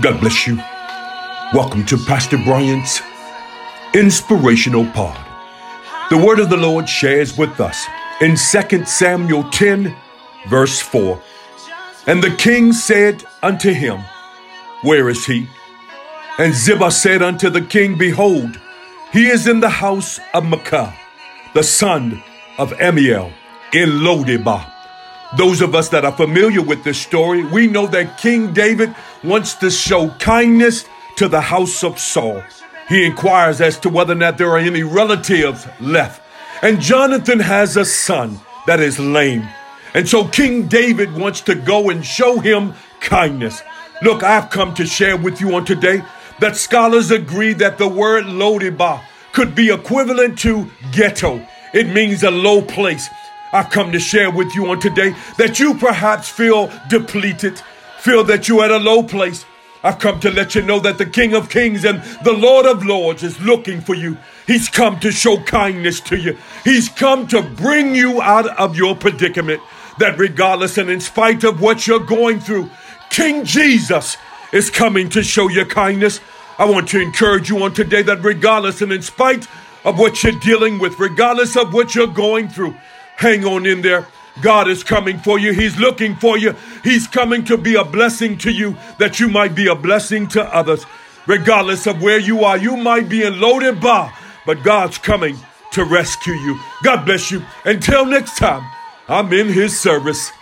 God bless you. Welcome to Pastor Bryant's Inspirational Pod. The word of the Lord shares with us in 2 Samuel 10, verse 4. And the king said unto him, Where is he? And Ziba said unto the king, Behold, he is in the house of Micah, the son of Ammiel, in Lodebar. Those of us that are familiar with this story, we know that King David wants to show kindness to the house of Saul. He inquires as to whether or not there are any relatives left. And Jonathan has a son that is lame. And so King David wants to go and show him kindness. Look, I've come to share with you on today that scholars agree that the word Lodebar could be equivalent to ghetto. It means a low place. I've come to share with you on today that you perhaps feel depleted, feel that you're at a low place. I've come to let you know that the King of Kings and the Lord of Lords is looking for you. He's come to show kindness to you. He's come to bring you out of your predicament. That regardless and in spite of what you're going through, King Jesus is coming to show you kindness. I want to encourage you on today that regardless and in spite of what you're dealing with, regardless of what you're going through, Hang on in there. God is coming for you. He's looking for you. He's coming to be a blessing to you that you might be a blessing to others. Regardless of where you are, you might be in Lodebar, but God's coming to rescue you. God bless you. Until next time, I'm in His service.